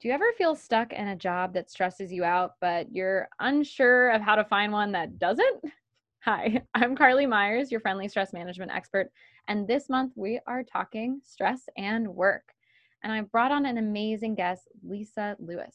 Do you ever feel stuck in a job that stresses you out, but you're unsure of how to find one that doesn't? Hi, I'm Carly Myers, your friendly stress management expert. And this month we are talking stress and work. And I brought on an amazing guest, Lisa Lewis.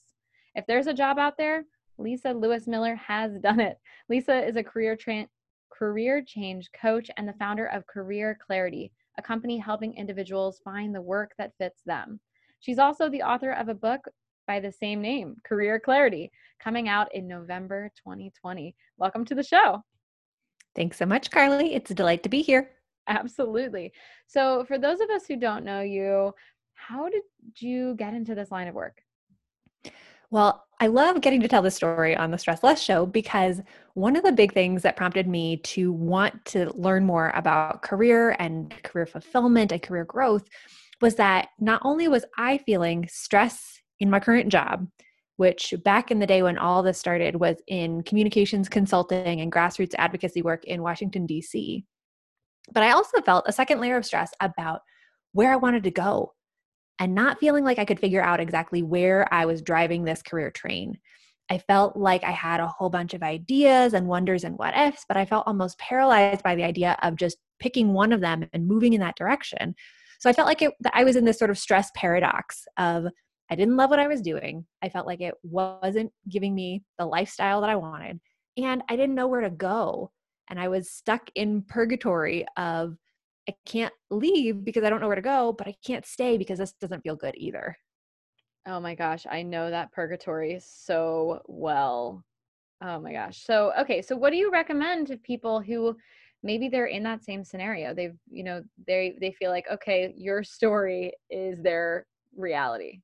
If there's a job out there, Lisa Lewis Miller has done it. Lisa is a career tra- career change coach and the founder of Career Clarity, a company helping individuals find the work that fits them. She's also the author of a book by the same name, Career Clarity, coming out in November 2020. Welcome to the show. Thanks so much, Carly. It's a delight to be here. Absolutely. So, for those of us who don't know you, how did you get into this line of work? Well, I love getting to tell the story on the Stress Less show because one of the big things that prompted me to want to learn more about career and career fulfillment and career growth was that not only was I feeling stress in my current job, which back in the day when all this started was in communications consulting and grassroots advocacy work in Washington, D.C. But I also felt a second layer of stress about where I wanted to go and not feeling like I could figure out exactly where I was driving this career train. I felt like I had a whole bunch of ideas and wonders and what ifs, but I felt almost paralyzed by the idea of just picking one of them and moving in that direction so I felt like it, I was in this sort of stress paradox of I didn't love what I was doing. I felt like it wasn't giving me the lifestyle that I wanted. And I didn't know where to go. And I was stuck in purgatory of I can't leave because I don't know where to go, but I can't stay because this doesn't feel good either. Oh my gosh, I know that purgatory so well. Oh my gosh. So, okay, so what do you recommend to people who maybe they're in that same scenario. They've you know they they feel like okay your story is their reality.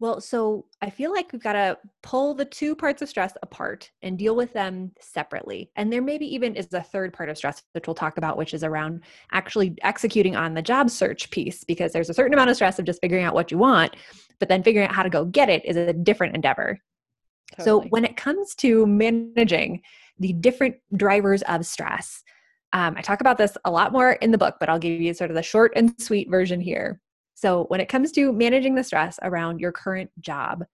Well so i feel like we've got to pull the two parts of stress apart and deal with them separately. And there maybe even is a third part of stress which we'll talk about which is around actually executing on the job search piece because there's a certain amount of stress of just figuring out what you want but then figuring out how to go get it is a different endeavor. Totally. so when it comes to managing the different drivers of stress. Um, I talk about this a lot more in the book, but I'll give you sort of the short and sweet version here. So, when it comes to managing the stress around your current job,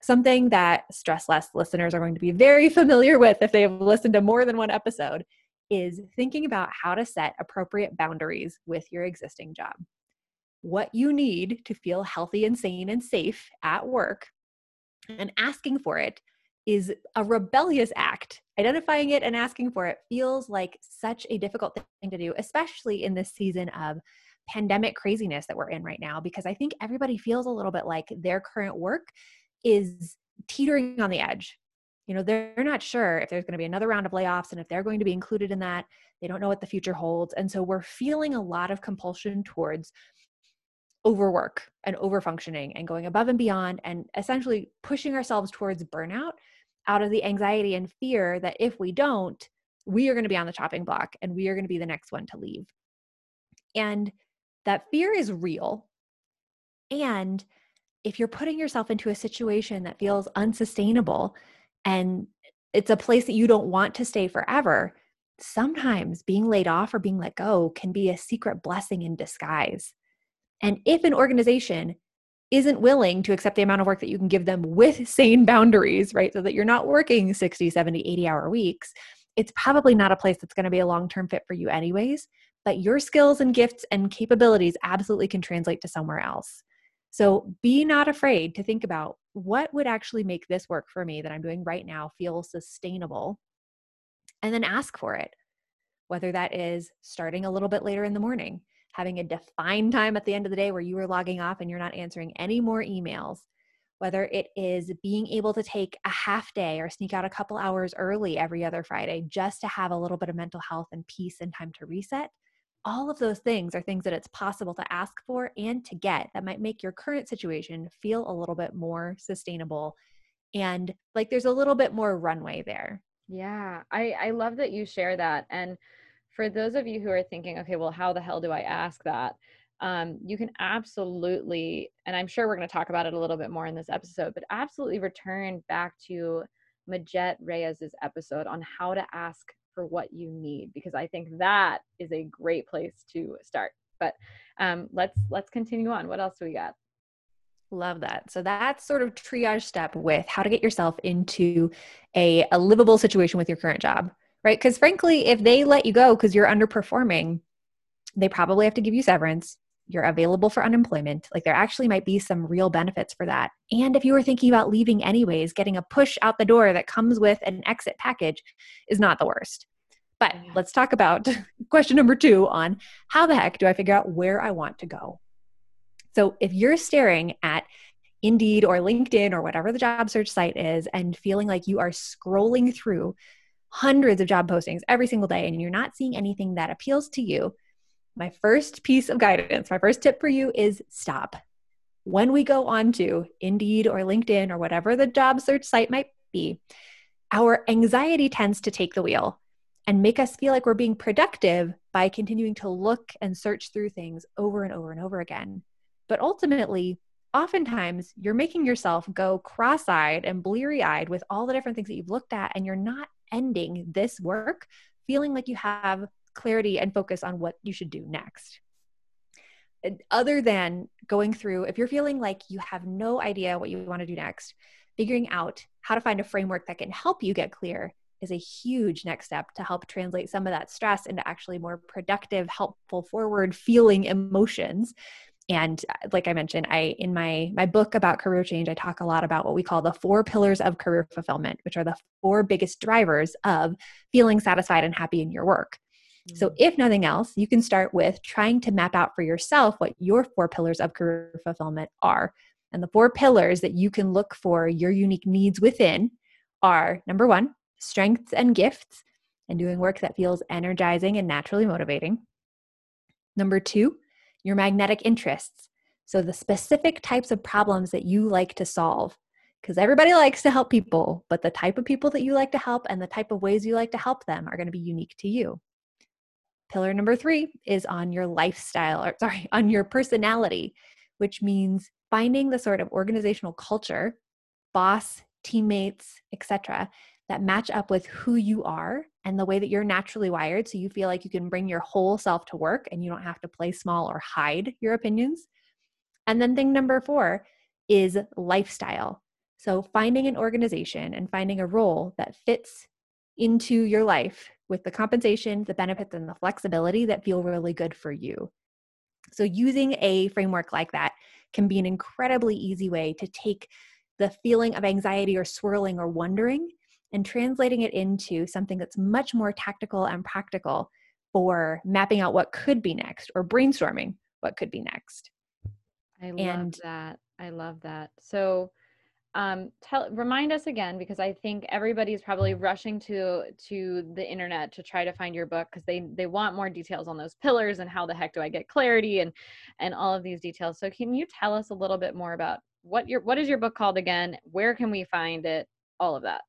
something that stress less listeners are going to be very familiar with if they have listened to more than one episode is thinking about how to set appropriate boundaries with your existing job. What you need to feel healthy and sane and safe at work and asking for it is a rebellious act. Identifying it and asking for it feels like such a difficult thing to do, especially in this season of pandemic craziness that we're in right now, because I think everybody feels a little bit like their current work is teetering on the edge. You know, they're not sure if there's going to be another round of layoffs and if they're going to be included in that. They don't know what the future holds. And so we're feeling a lot of compulsion towards overwork and overfunctioning and going above and beyond and essentially pushing ourselves towards burnout out of the anxiety and fear that if we don't, we are going to be on the chopping block and we are going to be the next one to leave. And that fear is real. And if you're putting yourself into a situation that feels unsustainable and it's a place that you don't want to stay forever, sometimes being laid off or being let go can be a secret blessing in disguise. And if an organization isn't willing to accept the amount of work that you can give them with sane boundaries, right? So that you're not working 60, 70, 80 hour weeks, it's probably not a place that's going to be a long term fit for you, anyways. But your skills and gifts and capabilities absolutely can translate to somewhere else. So be not afraid to think about what would actually make this work for me that I'm doing right now feel sustainable, and then ask for it. Whether that is starting a little bit later in the morning, having a defined time at the end of the day where you are logging off and you're not answering any more emails, whether it is being able to take a half day or sneak out a couple hours early every other Friday just to have a little bit of mental health and peace and time to reset. All of those things are things that it's possible to ask for and to get that might make your current situation feel a little bit more sustainable and like there's a little bit more runway there. Yeah, I I love that you share that and for those of you who are thinking, okay, well, how the hell do I ask that? Um, you can absolutely, and I'm sure we're going to talk about it a little bit more in this episode, but absolutely return back to Majette Reyes's episode on how to ask for what you need because I think that is a great place to start. But um, let's let's continue on. What else do we got? Love that. So that's sort of triage step with how to get yourself into a, a livable situation with your current job, right? Because frankly, if they let you go because you're underperforming, they probably have to give you severance. You're available for unemployment. Like there actually might be some real benefits for that. And if you were thinking about leaving anyways, getting a push out the door that comes with an exit package is not the worst. But let's talk about question number two on how the heck do I figure out where I want to go? So if you're staring at Indeed or LinkedIn or whatever the job search site is and feeling like you are scrolling through hundreds of job postings every single day and you're not seeing anything that appeals to you, my first piece of guidance, my first tip for you is stop. When we go on to Indeed or LinkedIn or whatever the job search site might be, our anxiety tends to take the wheel and make us feel like we're being productive by continuing to look and search through things over and over and over again. But ultimately, oftentimes you're making yourself go cross eyed and bleary eyed with all the different things that you've looked at, and you're not ending this work feeling like you have clarity and focus on what you should do next. Other than going through, if you're feeling like you have no idea what you want to do next, figuring out how to find a framework that can help you get clear is a huge next step to help translate some of that stress into actually more productive, helpful, forward feeling emotions and uh, like i mentioned i in my my book about career change i talk a lot about what we call the four pillars of career fulfillment which are the four biggest drivers of feeling satisfied and happy in your work so, mm. if nothing else, you can start with trying to map out for yourself what your four pillars of career fulfillment are. And the four pillars that you can look for your unique needs within are number one, strengths and gifts, and doing work that feels energizing and naturally motivating. Number two, your magnetic interests. So, the specific types of problems that you like to solve. Because everybody likes to help people, but the type of people that you like to help and the type of ways you like to help them are going to be unique to you. Pillar number three is on your lifestyle, or sorry, on your personality, which means finding the sort of organizational culture, boss, teammates, etc., that match up with who you are and the way that you're naturally wired so you feel like you can bring your whole self to work and you don't have to play small or hide your opinions. And then thing number 4 is lifestyle. So finding an organization and finding a role that fits into your life with the compensation, the benefits and the flexibility that feel really good for you. So using a framework like that can be an incredibly easy way to take the feeling of anxiety or swirling or wondering and translating it into something that's much more tactical and practical for mapping out what could be next or brainstorming what could be next. I love and, that. I love that. So um tell remind us again because i think everybody's probably rushing to to the internet to try to find your book because they they want more details on those pillars and how the heck do i get clarity and and all of these details so can you tell us a little bit more about what your what is your book called again where can we find it all of that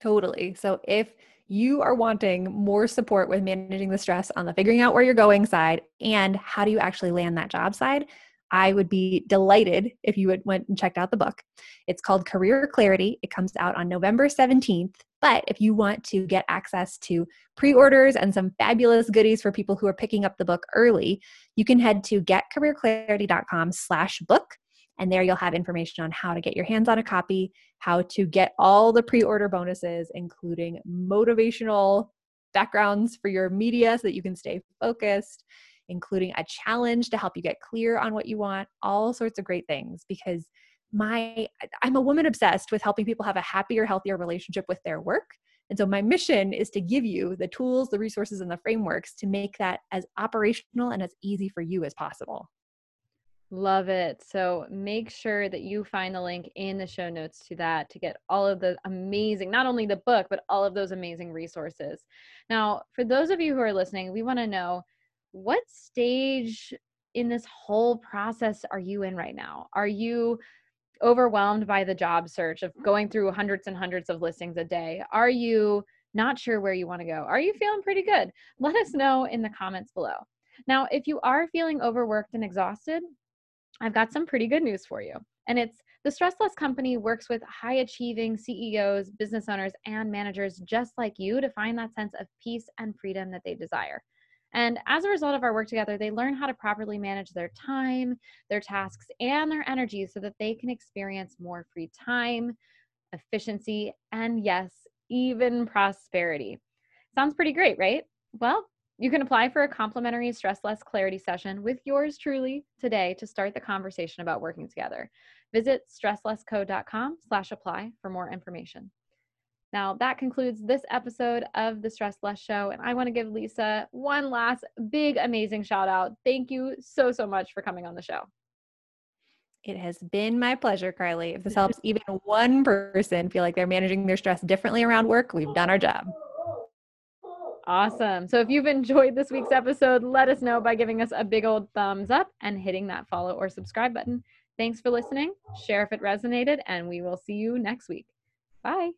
Totally. So if you are wanting more support with managing the stress on the figuring out where you're going side and how do you actually land that job side, I would be delighted if you would went and checked out the book. It's called Career Clarity. It comes out on November 17th. But if you want to get access to pre-orders and some fabulous goodies for people who are picking up the book early, you can head to getcareerclarity.com slash book and there you'll have information on how to get your hands on a copy, how to get all the pre order bonuses, including motivational backgrounds for your media so that you can stay focused, including a challenge to help you get clear on what you want, all sorts of great things because my I'm a woman obsessed with helping people have a happier, healthier relationship with their work. And so my mission is to give you the tools, the resources and the frameworks to make that as operational and as easy for you as possible. Love it. So make sure that you find the link in the show notes to that to get all of the amazing, not only the book, but all of those amazing resources. Now, for those of you who are listening, we want to know what stage in this whole process are you in right now? Are you overwhelmed by the job search of going through hundreds and hundreds of listings a day? Are you not sure where you want to go? Are you feeling pretty good? Let us know in the comments below. Now, if you are feeling overworked and exhausted, I've got some pretty good news for you. And it's the Stress Less Company works with high achieving CEOs, business owners, and managers just like you to find that sense of peace and freedom that they desire. And as a result of our work together, they learn how to properly manage their time, their tasks, and their energy so that they can experience more free time, efficiency, and yes, even prosperity. Sounds pretty great, right? Well, you can apply for a complimentary stress less clarity session with yours truly today to start the conversation about working together. Visit stresslessco.com slash apply for more information. Now, that concludes this episode of the Stress Less Show. And I want to give Lisa one last big, amazing shout out. Thank you so, so much for coming on the show. It has been my pleasure, Carly. If this helps even one person feel like they're managing their stress differently around work, we've done our job. Awesome. So if you've enjoyed this week's episode, let us know by giving us a big old thumbs up and hitting that follow or subscribe button. Thanks for listening. Share if it resonated, and we will see you next week. Bye.